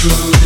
true.